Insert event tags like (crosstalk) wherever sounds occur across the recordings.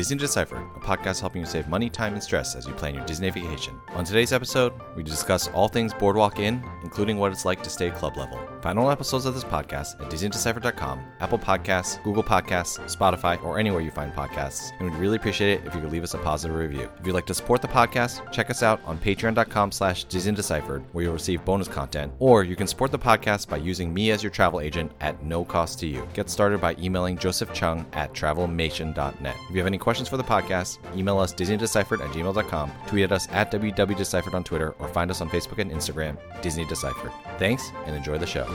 Disney Deciphered, a podcast helping you save money, time, and stress as you plan your Disney vacation. On today's episode, we discuss all things Boardwalk Inn, including what it's like to stay club level. Find all episodes of this podcast at DisneyDeciphered.com, Apple Podcasts, Google Podcasts, Spotify, or anywhere you find podcasts, and we'd really appreciate it if you could leave us a positive review. If you'd like to support the podcast, check us out on patreon.com slash DisneyDeciphered, where you'll receive bonus content, or you can support the podcast by using me as your travel agent at no cost to you. Get started by emailing Joseph Cheung at travelmation.net. If you have any questions for the podcast, email us disneydeciphered at gmail.com, tweet at us at www.deciphered on Twitter, or find us on Facebook and Instagram, Disney Deciphered. Thanks, and enjoy the show.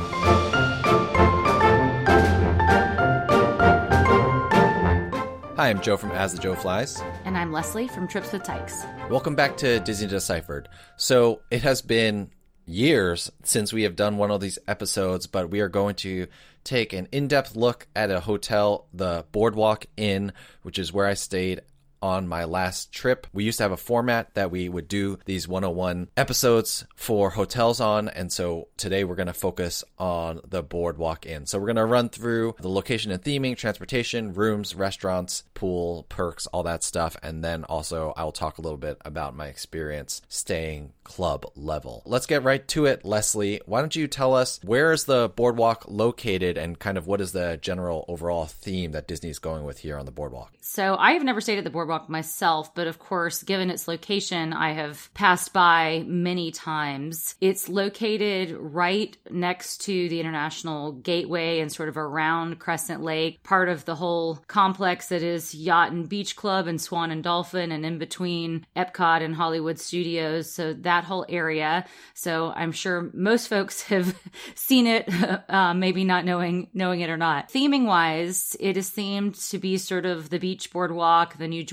Hi, I'm Joe from As the Joe Flies. And I'm Leslie from Trips with Tykes. Welcome back to Disney Deciphered. So it has been years since we have done one of these episodes, but we are going to take an in depth look at a hotel, the Boardwalk Inn, which is where I stayed on my last trip. We used to have a format that we would do these 101 episodes for hotels on. And so today we're going to focus on the Boardwalk Inn. So we're going to run through the location and theming, transportation, rooms, restaurants, pool, perks, all that stuff. And then also I'll talk a little bit about my experience staying club level. Let's get right to it. Leslie, why don't you tell us where is the boardwalk located and kind of what is the general overall theme that Disney is going with here on the boardwalk? So I have never stayed at the boardwalk myself, but of course, given its location, I have passed by many times. It's located right next to the International Gateway and sort of around Crescent Lake, part of the whole complex that is Yacht and Beach Club and Swan and Dolphin, and in between Epcot and Hollywood Studios. So that whole area. So I'm sure most folks (laughs) have seen it, uh, maybe not knowing knowing it or not. Theming wise, it is themed to be sort of the beach boardwalk, the New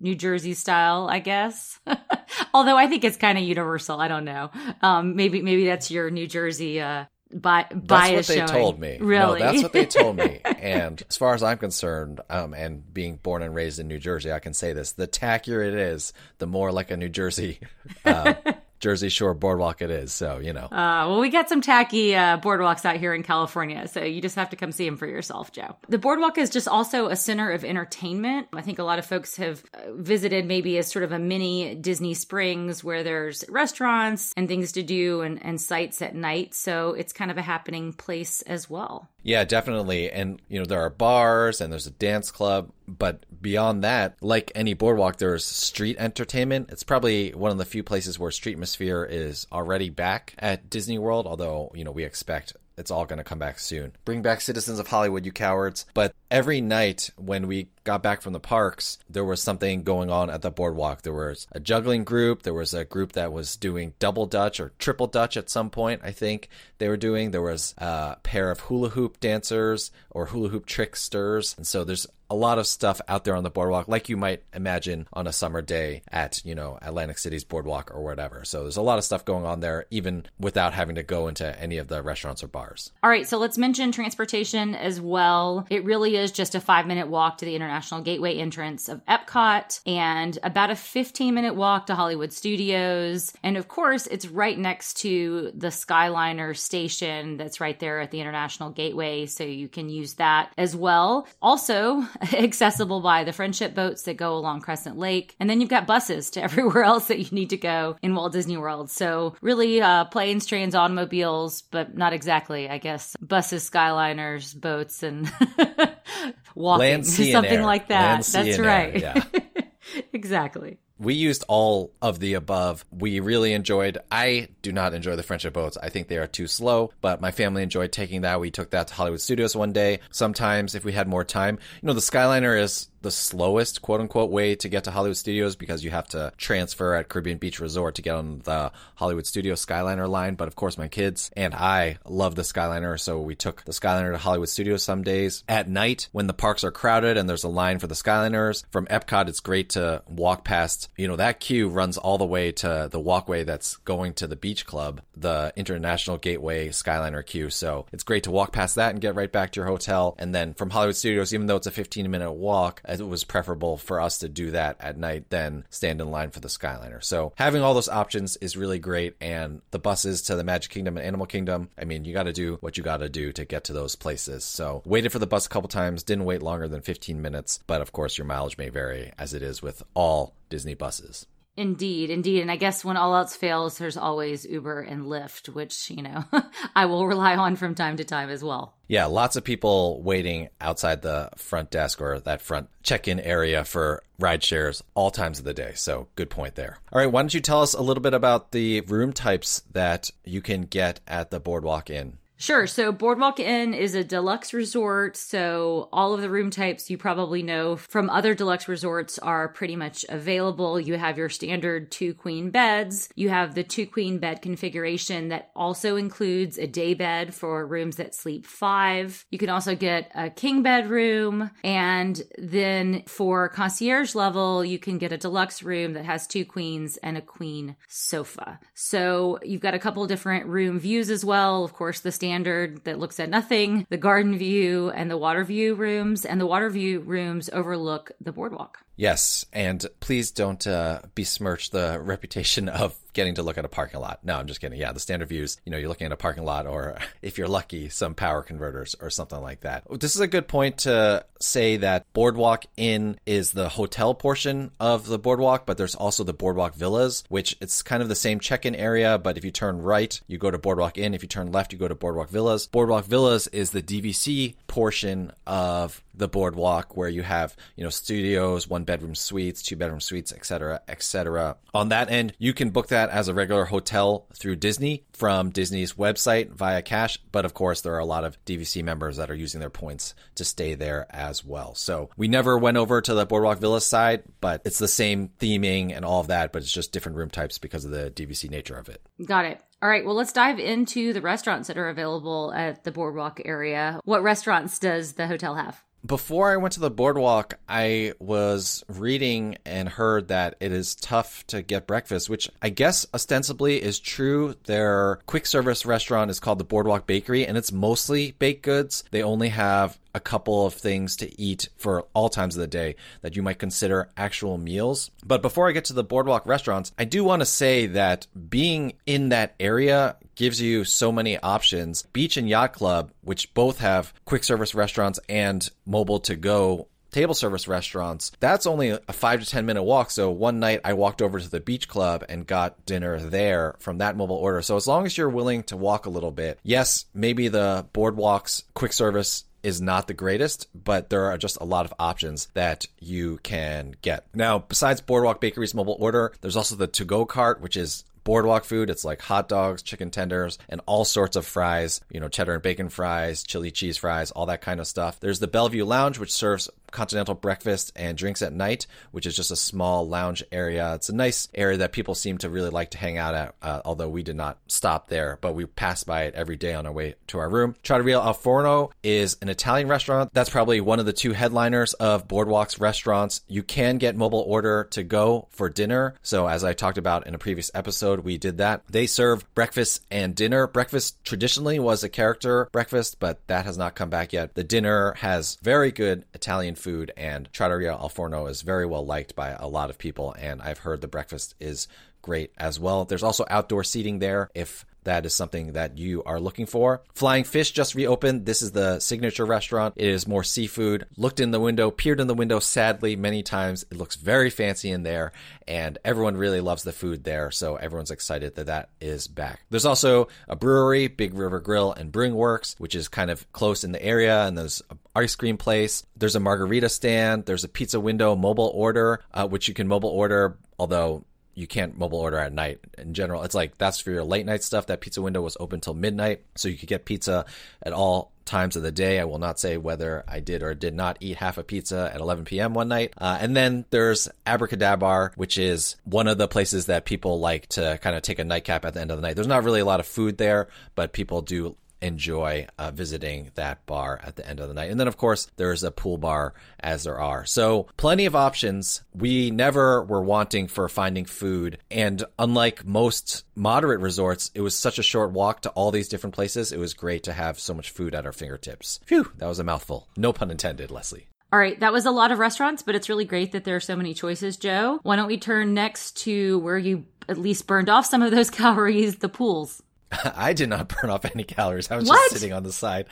New Jersey style, I guess. (laughs) Although I think it's kind of universal. I don't know. Um, maybe maybe that's your New Jersey uh, bias. That's what they showing. told me. Really? No, that's what they told me. (laughs) and as far as I'm concerned, um, and being born and raised in New Jersey, I can say this: the tackier it is, the more like a New Jersey. Uh, Jersey Shore boardwalk it is. So, you know. Uh, well, we got some tacky uh, boardwalks out here in California. So you just have to come see them for yourself, Joe. The boardwalk is just also a center of entertainment. I think a lot of folks have uh, visited maybe as sort of a mini Disney Springs where there's restaurants and things to do and, and sights at night. So it's kind of a happening place as well. Yeah, definitely. And, you know, there are bars and there's a dance club. But beyond that, like any boardwalk, there's street entertainment. It's probably one of the few places where Streetmosphere is already back at Disney World, although, you know, we expect it's all going to come back soon. Bring back Citizens of Hollywood, you cowards. But every night when we got back from the parks, there was something going on at the boardwalk. There was a juggling group, there was a group that was doing double dutch or triple dutch at some point, I think they were doing. There was a pair of hula hoop dancers or hula hoop tricksters. And so there's a lot of stuff out there on the boardwalk, like you might imagine on a summer day at, you know, Atlantic City's boardwalk or whatever. So there's a lot of stuff going on there, even without having to go into any of the restaurants or bars. All right, so let's mention transportation as well. It really is just a five minute walk to the International Gateway entrance of Epcot and about a 15 minute walk to Hollywood Studios. And of course, it's right next to the Skyliner station that's right there at the International Gateway. So you can use that as well. Also, (laughs) accessible by the friendship boats that go along Crescent Lake. And then you've got buses to (laughs) everywhere else that you need to go in Walt Disney World. So really, uh, planes, trains, automobiles, but not exactly, I guess, buses, Skyliners, boats, and (laughs) walking, Land, sea, and something air. Like that. That's right. yeah. (laughs) exactly. We used all of the above. We really enjoyed. I do not enjoy the friendship boats. I think they are too slow, but my family enjoyed taking that. We took that to Hollywood Studios one day. Sometimes if we had more time, you know, the Skyliner is the slowest quote unquote way to get to Hollywood Studios because you have to transfer at Caribbean Beach Resort to get on the Hollywood Studios Skyliner line. But of course, my kids and I love the Skyliner, so we took the Skyliner to Hollywood Studios some days. At night, when the parks are crowded and there's a line for the Skyliners, from Epcot, it's great to walk past. You know, that queue runs all the way to the walkway that's going to the beach club, the International Gateway Skyliner queue. So it's great to walk past that and get right back to your hotel. And then from Hollywood Studios, even though it's a 15 minute walk, it was preferable for us to do that at night than stand in line for the Skyliner. So having all those options is really great. And the buses to the Magic Kingdom and Animal Kingdom, I mean, you got to do what you got to do to get to those places. So waited for the bus a couple times, didn't wait longer than 15 minutes, but of course your mileage may vary as it is with all Disney buses. Indeed, indeed. And I guess when all else fails, there's always Uber and Lyft, which, you know, (laughs) I will rely on from time to time as well. Yeah, lots of people waiting outside the front desk or that front check in area for ride shares all times of the day. So, good point there. All right, why don't you tell us a little bit about the room types that you can get at the Boardwalk Inn? Sure. So Boardwalk Inn is a deluxe resort. So all of the room types you probably know from other deluxe resorts are pretty much available. You have your standard two queen beds. You have the two queen bed configuration that also includes a day bed for rooms that sleep five. You can also get a king bedroom. And then for concierge level, you can get a deluxe room that has two queens and a queen sofa. So you've got a couple different room views as well. Of course, the standard standard that looks at nothing, the garden view and the water view rooms, and the water view rooms overlook the boardwalk. Yes, and please don't uh, besmirch the reputation of getting to look at a parking lot. No, I'm just kidding. Yeah, the standard views, you know, you're looking at a parking lot or (laughs) if you're lucky, some power converters or something like that. This is a good point to say that Boardwalk Inn is the hotel portion of the boardwalk, but there's also the Boardwalk Villas, which it's kind of the same check-in area, but if you turn right, you go to Boardwalk Inn. If you turn left, you go to Boardwalk Villas. Boardwalk Villas is the DVC portion of the boardwalk where you have, you know, studios, one bedroom suites, two bedroom suites, etc., etc. On that end, you can book that as a regular hotel through Disney from Disney's website via cash, but of course there are a lot of DVC members that are using their points to stay there as well. So, we never went over to the Boardwalk Villa side, but it's the same theming and all of that, but it's just different room types because of the DVC nature of it. Got it. All right, well, let's dive into the restaurants that are available at the boardwalk area. What restaurants does the hotel have? Before I went to the boardwalk, I was reading and heard that it is tough to get breakfast, which I guess ostensibly is true. Their quick service restaurant is called the Boardwalk Bakery, and it's mostly baked goods. They only have a couple of things to eat for all times of the day that you might consider actual meals. But before I get to the boardwalk restaurants, I do want to say that being in that area gives you so many options. Beach and Yacht Club, which both have quick service restaurants and mobile to go table service restaurants, that's only a five to 10 minute walk. So one night I walked over to the beach club and got dinner there from that mobile order. So as long as you're willing to walk a little bit, yes, maybe the boardwalks quick service is not the greatest, but there are just a lot of options that you can get. Now, besides Boardwalk Bakery's mobile order, there's also the to go cart, which is boardwalk food. It's like hot dogs, chicken tenders, and all sorts of fries, you know, cheddar and bacon fries, chili cheese fries, all that kind of stuff. There's the Bellevue Lounge, which serves continental breakfast and drinks at night, which is just a small lounge area. It's a nice area that people seem to really like to hang out at, uh, although we did not stop there, but we passed by it every day on our way to our room. Trattoria Al Forno is an Italian restaurant. That's probably one of the two headliners of Boardwalk's restaurants. You can get mobile order to go for dinner. So as I talked about in a previous episode, we did that. They serve breakfast and dinner. Breakfast traditionally was a character breakfast, but that has not come back yet. The dinner has very good Italian food, and Trattoria Al Forno is very well liked by a lot of people. And I've heard the breakfast is great as well. There's also outdoor seating there if that is something that you are looking for. Flying Fish just reopened. This is the signature restaurant. It is more seafood. Looked in the window, peered in the window sadly many times. It looks very fancy in there, and everyone really loves the food there. So everyone's excited that that is back. There's also a brewery, Big River Grill and Brewing Works, which is kind of close in the area, and there's a ice cream place. There's a margarita stand. There's a pizza window mobile order, uh, which you can mobile order although you can't mobile order at night in general. It's like that's for your late night stuff. That pizza window was open till midnight, so you could get pizza at all times of the day. I will not say whether I did or did not eat half a pizza at 11 p.m. one night. Uh, and then there's Abracadabar, which is one of the places that people like to kind of take a nightcap at the end of the night. There's not really a lot of food there, but people do enjoy uh, visiting that bar at the end of the night. And then, of course, there's a pool bar as there are. So, plenty of options. We never were wanting for finding food. And unlike most moderate resorts, it was such a short walk to all these different places. It was great to have so much food at our fingertips. Phew, that was a mouthful. No pun intended, Leslie. All right, that was a lot of restaurants, but it's really great that there are so many choices, Joe. Why don't we turn next to where you at least burned off some of those (laughs) calories, the pools. (laughs) I did not burn off any calories. I was What? just sitting on the side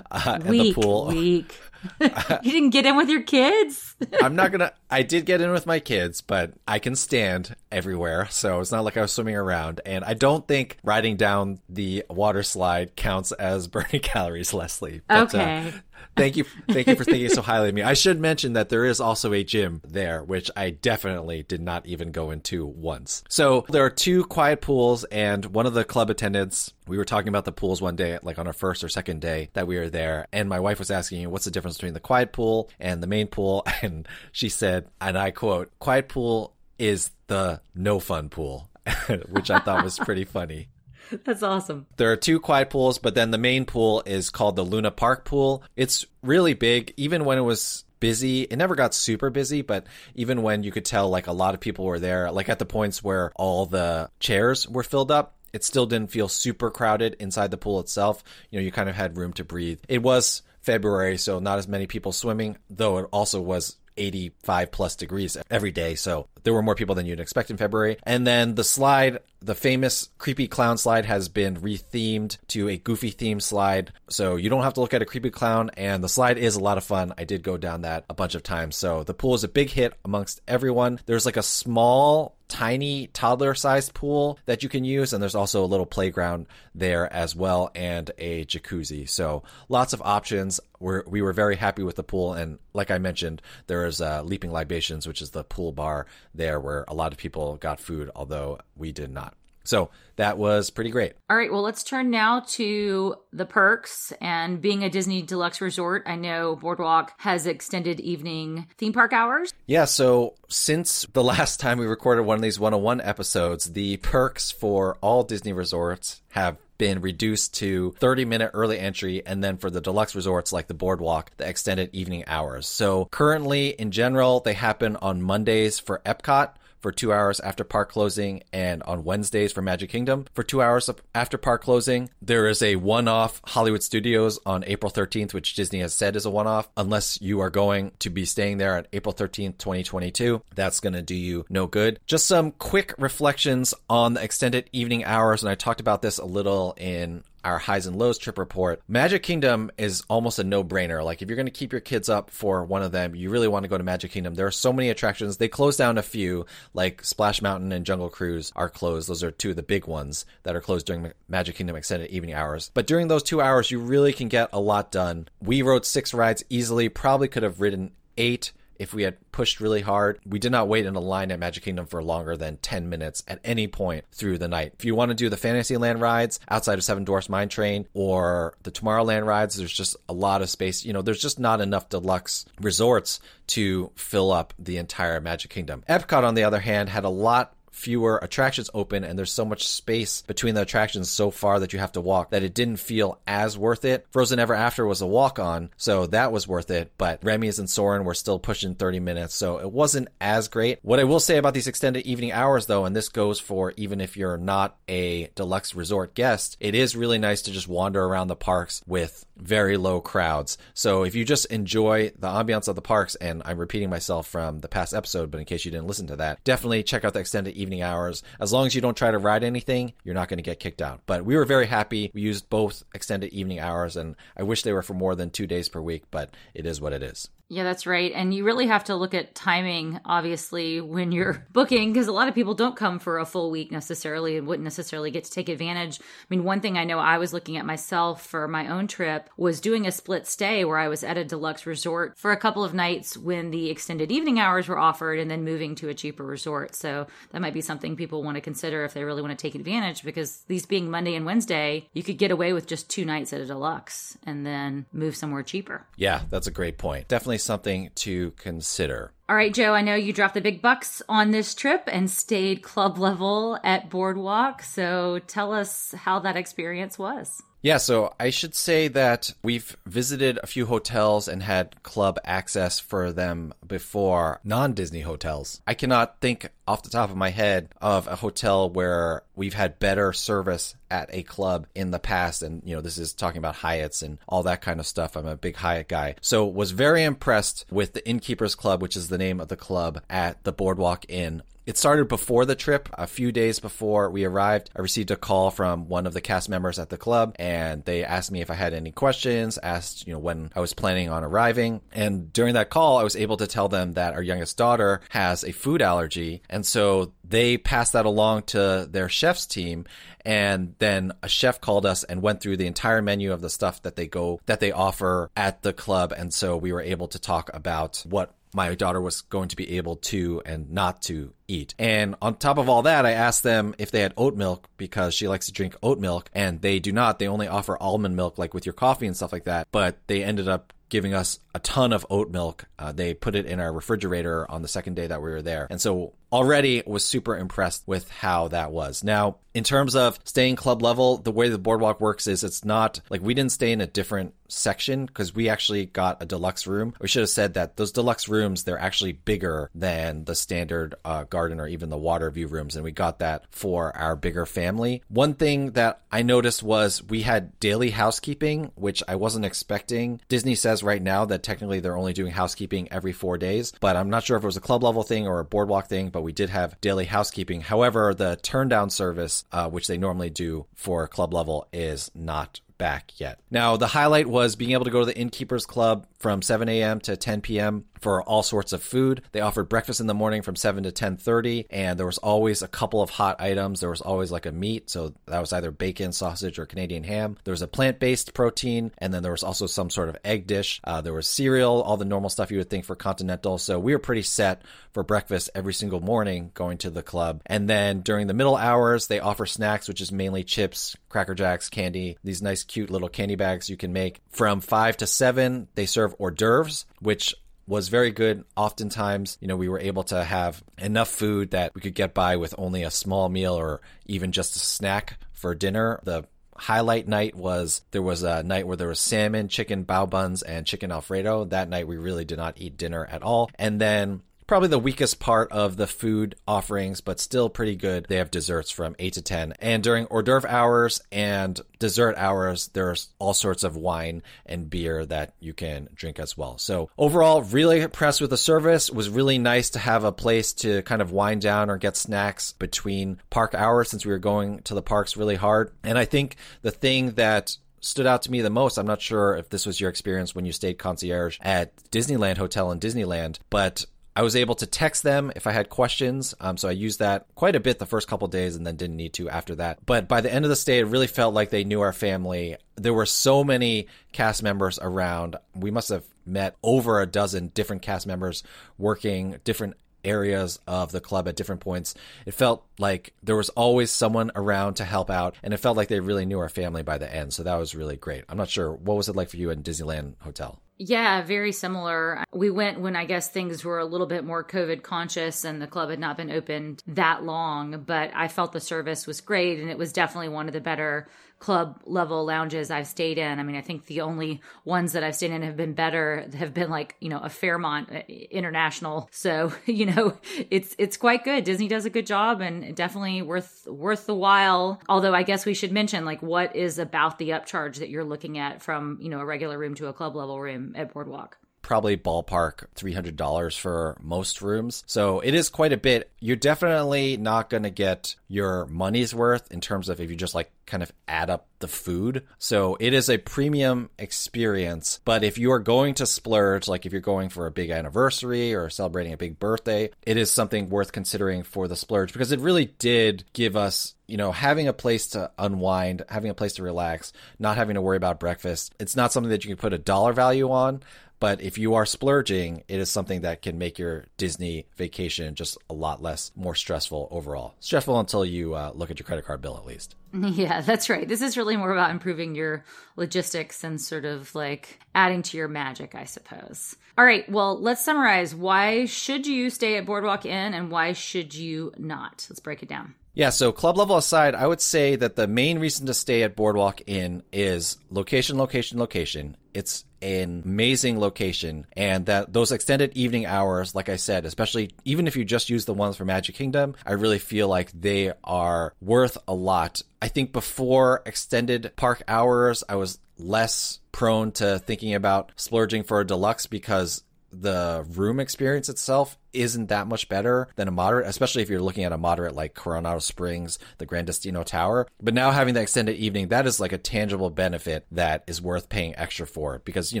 uh, at Weak, the pool. weak. (laughs) (laughs) you didn't get in with your kids? I'm not gonna. I did get in with my kids, but I can stand everywhere, so it's not like I was swimming around. And I don't think riding down the water slide counts as burning calories, Leslie. But, uh, Okay. Thank you, thank you for thinking so (laughs) highly of me. I should mention that there is also a gym there, which I definitely did not even go into once. So there are two quiet pools, and one of the club attendants. We were talking about the pools one day, like on our first or second day that we were there, and my wife was asking, "What's the difference between the quiet pool and the main pool?" (laughs) And she said, and I quote, "Quiet pool is the no fun pool," (laughs) which I thought was pretty funny. (laughs) That's awesome. There are two quiet pools, but then the main pool is called the Luna Park pool. It's really big, even when it was busy. It never got super busy, but even when you could tell like a lot of people were there, like at the points where all the chairs were filled up, it still didn't feel super crowded inside the pool itself. You know, you kind of had room to breathe. It was February, so not as many people swimming, though it also was 85 plus degrees every day. So there were more people than you'd expect in February. And then the slide, the famous creepy clown slide has been rethemed to a goofy theme slide. So you don't have to look at a creepy clown and the slide is a lot of fun. I did go down that a bunch of times. So the pool is a big hit amongst everyone. There's like a small tiny toddler sized pool that you can use and there's also a little playground there as well and a jacuzzi. So lots of options. We're, we were very happy with the pool and like i mentioned there is uh, leaping libations which is the pool bar there where a lot of people got food although we did not so that was pretty great All right, well, let's turn now to the perks and being a Disney Deluxe Resort. I know Boardwalk has extended evening theme park hours. Yeah, so since the (laughs) last time we recorded one of these 101 episodes, the perks for all Disney resorts have been reduced to 30 minute early entry and then for the deluxe resorts like the boardwalk the extended evening hours so currently in general they happen on mondays for epcot for two hours after park closing and on Wednesdays for Magic Kingdom for two hours after park closing. There is a one off Hollywood Studios on April 13th, which Disney has said is a one off, unless you are going to be staying there on April 13th, 2022. That's going to do you no good. Just some quick reflections on the extended evening hours, and I talked about this a little in our highs and lows trip report. Magic Kingdom is almost a no brainer. Like, if you're going to keep your kids up for one of them, you really want to go to Magic Kingdom. There are so many attractions. They closed down a few, like Splash Mountain and Jungle Cruise are closed. Those are two of the big ones that are closed during Magic Kingdom extended evening hours. But during those two hours, you really can get a lot done. We rode six rides easily, probably could have ridden eight if we had pushed really hard. We did not wait in a line at Magic Kingdom for longer than 10 minutes at any point through the night. If you want to do the Fantasyland rides outside of Seven Dwarfs Mine Train or the Tomorrowland rides, there's just a lot of space. You know, there's just not enough deluxe resorts to fill up the entire Magic Kingdom. Epcot, on the other hand, had a lot fewer attractions open and there's so much space between the attractions so far that you have to walk that it didn't feel as worth it. Frozen Ever After was a walk on, so that was worth it, but Remy's and Soarin' were still pushing 30 minutes, so it wasn't as great. What I will say about these extended evening hours though, and this goes for even if you're not a deluxe resort guest, it is really nice to just wander around the parks with very low crowds. So if you just enjoy the ambiance of the parks, and I'm repeating myself from the past episode, but in case you didn't listen to that, definitely check out the extended evening hours. As long as you don't try to ride anything, you're not going to get kicked out. But we were very happy. We used both extended evening hours, and I wish they were for more than two days per week, but it is what it is. Yeah, that's right. And you really have to look at timing, obviously, when you're (laughs) booking, because a lot of people don't come for a full week necessarily and wouldn't necessarily get to take advantage. I mean, one thing I know I was looking at myself for my own trip was doing a split stay where I was at a deluxe resort for a couple of nights when the extended evening hours were offered and then moving to a cheaper resort. So that might be something people want to consider if they really want to take advantage because these being Monday and Wednesday, you could get away with just two nights at a deluxe and then move somewhere cheaper. Yeah, that's a great point. Definitely something to consider. All right, Joe, I know you dropped the big bucks on this trip and stayed club level at Boardwalk. So tell us how that experience was. Yeah, so I should say that we've visited a few hotels and had club access for them before, non Disney hotels. I cannot think off the top of my head of a hotel where we've had better service at a club in the past. And, you know, this is talking about Hyatt's and all that kind of stuff. I'm a big Hyatt guy. So was very impressed with the Innkeepers Club, which is the name of the club at the Boardwalk Inn it started before the trip. A few days before we arrived, I received a call from one of the cast members at the club and they asked me if I had any questions, asked, you know, when I was planning on arriving. And during that call, I was able to tell them that our youngest daughter has a food allergy. And so they passed that along to their chef's team and then a chef called us and went through the entire menu of the stuff that they go that they offer at the club and so we were able to talk about what my daughter was going to be able to and not to eat. And on top of all that, I asked them if they had oat milk because she likes to drink oat milk and they do not. They only offer almond milk like with your coffee and stuff like that. But they ended up giving us a ton of oat milk. Uh, they put it in our refrigerator on the second day that we were there. And so already was super impressed with how that was. Now, in terms of staying club level, the way the boardwalk works is it's not like we didn't stay in a different section because we actually got a deluxe room. We should have said that those deluxe rooms, they're actually bigger than the standard uh, garden or even the water view rooms. And we got that for our bigger family. One thing that I noticed was we had daily housekeeping, which I wasn't expecting. Disney says right now that technically they're only doing housekeeping every four days, but I'm not sure if it was a club level thing or a boardwalk thing, but we did have daily housekeeping. However, the turn down service, uh, which they normally do for club level, is not back yet. Now, the highlight was being able to go to the Innkeepers Club from 7 a.m. to 10 p.m. for all sorts of food. They offered breakfast in the morning from 7 to 10:30, and there was always a couple of hot items. There was always like a meat, so that was either bacon, sausage, or Canadian ham. There was a plant-based protein, and then there was also some sort of egg dish. Uh, there was cereal, all the normal stuff you would think for continental. So we were pretty set for breakfast every single morning going to the club. And then during the middle hours, they offer snacks, which is mainly chips, Cracker Jacks, candy, these nice, cute little candy bags you can make. From five to seven, they serve hors d'oeuvres, which was very good. Oftentimes, you know, we were able to have enough food that we could get by with only a small meal or even just a snack for dinner. The highlight night was there was a night where there was salmon, chicken bao buns, and chicken alfredo. That night we really did not eat dinner at all. And then probably the weakest part of the food offerings, but still pretty good. They have desserts from 8 to 10. And during hors d'oeuvre hours and dessert hours, there's all sorts of wine and beer that you can drink as well. So overall, really impressed with the service. It was really nice to have a place to kind of wind down or get snacks between park hours since we were going to the parks really hard. And I think the thing that stood out to me the most. I'm not sure if this was your experience when you stayed concierge at Disneyland Hotel in Disneyland, but I was able to text them if I had questions. Um, so I used that quite a bit the first couple days and then didn't need to after that. But by the end of the stay, it really felt like they knew our family. There were so many cast members around. We must have met over a dozen different cast members working different areas of the club at different points. It felt like there was always someone around to help out, and it felt like they really knew our family by the end. So that was really great. I'm not sure what was it like for you in Disneyland Hotel. Yeah, very similar. We went when I guess things were a little bit more COVID conscious and the club had not been opened that long, but I felt the service was great and it was definitely one of the better club level lounges I've stayed in. I mean, I think the only ones that I've stayed in have been better have been like, you know, a Fairmont uh, International. So, (laughs) you know, it's it's quite good. Disney does a good job and definitely worth worth the while. Although I guess we should mention like what is about the upcharge that you're looking at from, you know, a regular room to a club level room at Boardwalk probably ballpark $300 for most rooms. So it is quite a bit. You're definitely not going to get your money's worth in terms of if you just like kind of add up the food. So it is a premium experience. But if you are going to splurge, like if you're going for a big anniversary or celebrating a big birthday, it is something worth considering for the splurge because it really did give us you know, having a place to unwind, having a place to relax, not having to worry about breakfast. It's not something that you can put a dollar value on, But if you are splurging, it is something that can make your Disney vacation just a lot less, more stressful overall. Stressful until you uh, look at your credit card bill, at least. (laughs) Yeah, that's right. This is really more about improving your logistics and sort of like adding to your magic, I suppose. All right, well, let's summarize. Why should you stay at Boardwalk Inn and why should you not? Let's break it down. Yeah, so club level aside, I would say that the main reason to stay at Boardwalk Inn is location, location, location. It's an amazing location and that those extended evening hours, like I said, especially even if you just use the ones for Magic Kingdom, I really feel like they are worth a lot. I think before extended park hours, I was less prone to thinking about splurging for a deluxe because the room experience itself isn't that much better than a moderate, especially if you're looking at a moderate like Coronado Springs, the Gran Destino Tower. But now having the extended evening, that is like a tangible benefit that is worth paying extra for because, you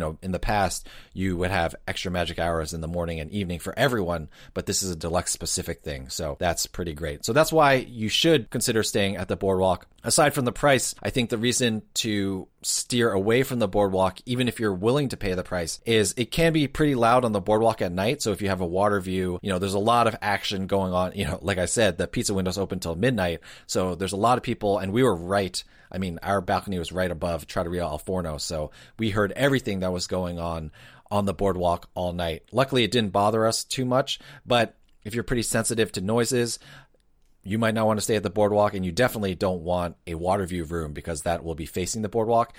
know, in the past, you would have extra magic hours in the morning and evening for everyone, but this is a deluxe specific thing. So that's pretty great. So that's why you should consider staying at the boardwalk. Aside from the price, I think the reason to steer away from the boardwalk, even if you're willing to pay the price, is it can be pretty loud on the boardwalk at night. So if you have a water view, you know, there's a lot of action going on. You know, like I said, the pizza window's open till midnight. So there's a lot of people, and we were right. I mean, our balcony was right above Trattoria Al Forno. So we heard everything that was going on on the boardwalk all night. Luckily, it didn't bother us too much, but if you're pretty sensitive to noises, you might not want to stay at the boardwalk, and you definitely don't want a water view room because that will be facing the boardwalk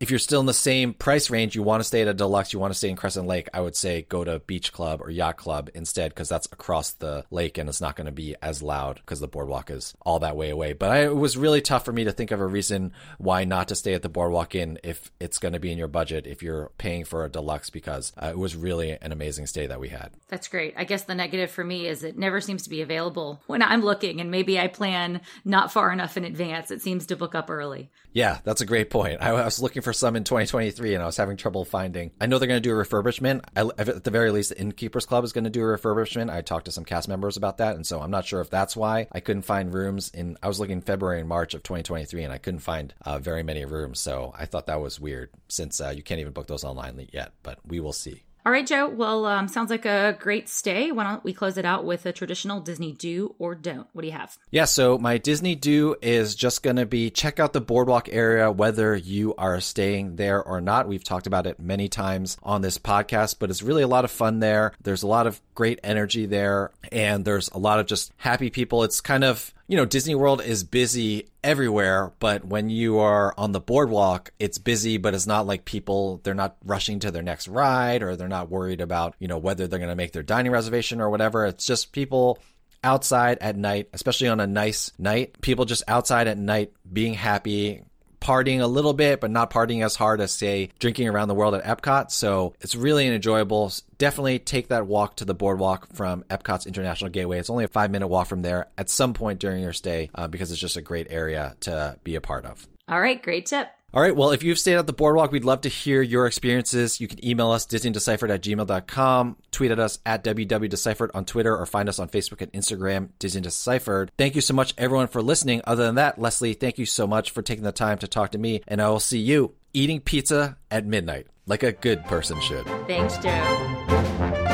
if you're still in the same price range, you want to stay at a deluxe, you want to stay in Crescent Lake, I would say go to Beach Club or Yacht Club instead because that's across the lake and it's not going to be as loud because the boardwalk is all that way away. But I, it was really tough for me to think of a reason why not to stay at the boardwalk inn if it's going to be in your budget if you're paying for a deluxe because uh, it was really an amazing stay that we had. That's great. I guess the negative for me is it never seems to be available when I'm looking and maybe I plan not far enough in advance. It seems to book up early. Yeah, that's a great point. I was looking for for some in 2023 and I was having trouble finding. I know they're going to do a refurbishment. I, at the very least, the Innkeepers Club is going to do a refurbishment. I talked to some cast members about that. And so I'm not sure if that's why I couldn't find rooms in, I was looking February and March of 2023 and I couldn't find uh, very many rooms. So I thought that was weird since uh, you can't even book those online yet, but we will see. All right, Joe. Well, um, sounds like a great stay. Why don't we close it out with a traditional Disney do or don't? What do you have? Yeah, so my Disney do is just going to be check out the boardwalk area, whether you are staying there or not. We've talked about it many times on this podcast, but it's really a lot of fun there. There's a lot of great energy there, and there's a lot of just happy people. It's kind of you know, Disney World is busy everywhere, but when you are on the boardwalk, it's busy, but it's not like people, they're not rushing to their next ride or they're not worried about, you know, whether they're going to make their dining reservation or whatever. It's just people outside at night, especially on a nice night, people just outside at night being happy, partying a little bit, but not partying as hard as, say, drinking around the world at Epcot. So it's really enjoyable. Definitely take that walk to the boardwalk from Epcot's International Gateway. It's only a five minute walk from there at some point during your stay uh, because it's just a great area to be a part of. All right, great tip. All right. Well, if you've stayed at the boardwalk, we'd love to hear your experiences. You can email us, DisneyDeciphered at gmail.com, tweet at us at WWDeciphered on Twitter, or find us on Facebook and Instagram, Disney Deciphered. Thank you so much, everyone, for listening. Other than that, Leslie, thank you so much for taking the time to talk to me, and I will see you eating pizza at midnight, like a good person should. Thanks, Joe.